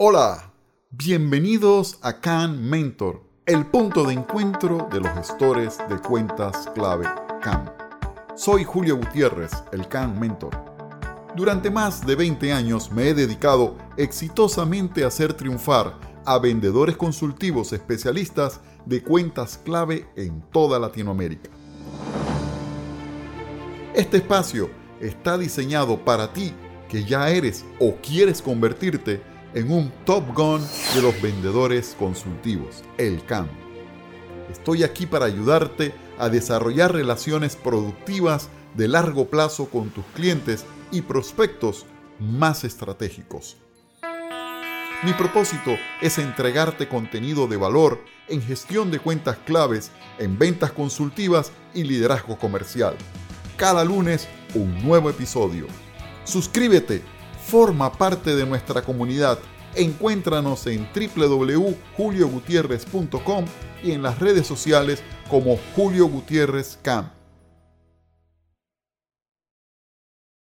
Hola, bienvenidos a Can Mentor, el punto de encuentro de los gestores de cuentas clave Can. Soy Julio Gutiérrez, el Can Mentor. Durante más de 20 años me he dedicado exitosamente a hacer triunfar a vendedores consultivos especialistas de cuentas clave en toda Latinoamérica. Este espacio está diseñado para ti que ya eres o quieres convertirte en un Top Gun de los vendedores consultivos, el CAM. Estoy aquí para ayudarte a desarrollar relaciones productivas de largo plazo con tus clientes y prospectos más estratégicos. Mi propósito es entregarte contenido de valor en gestión de cuentas claves, en ventas consultivas y liderazgo comercial. Cada lunes un nuevo episodio. Suscríbete Forma parte de nuestra comunidad. Encuéntranos en www.juliogutierrez.com y en las redes sociales como Julio Gutiérrez Camp.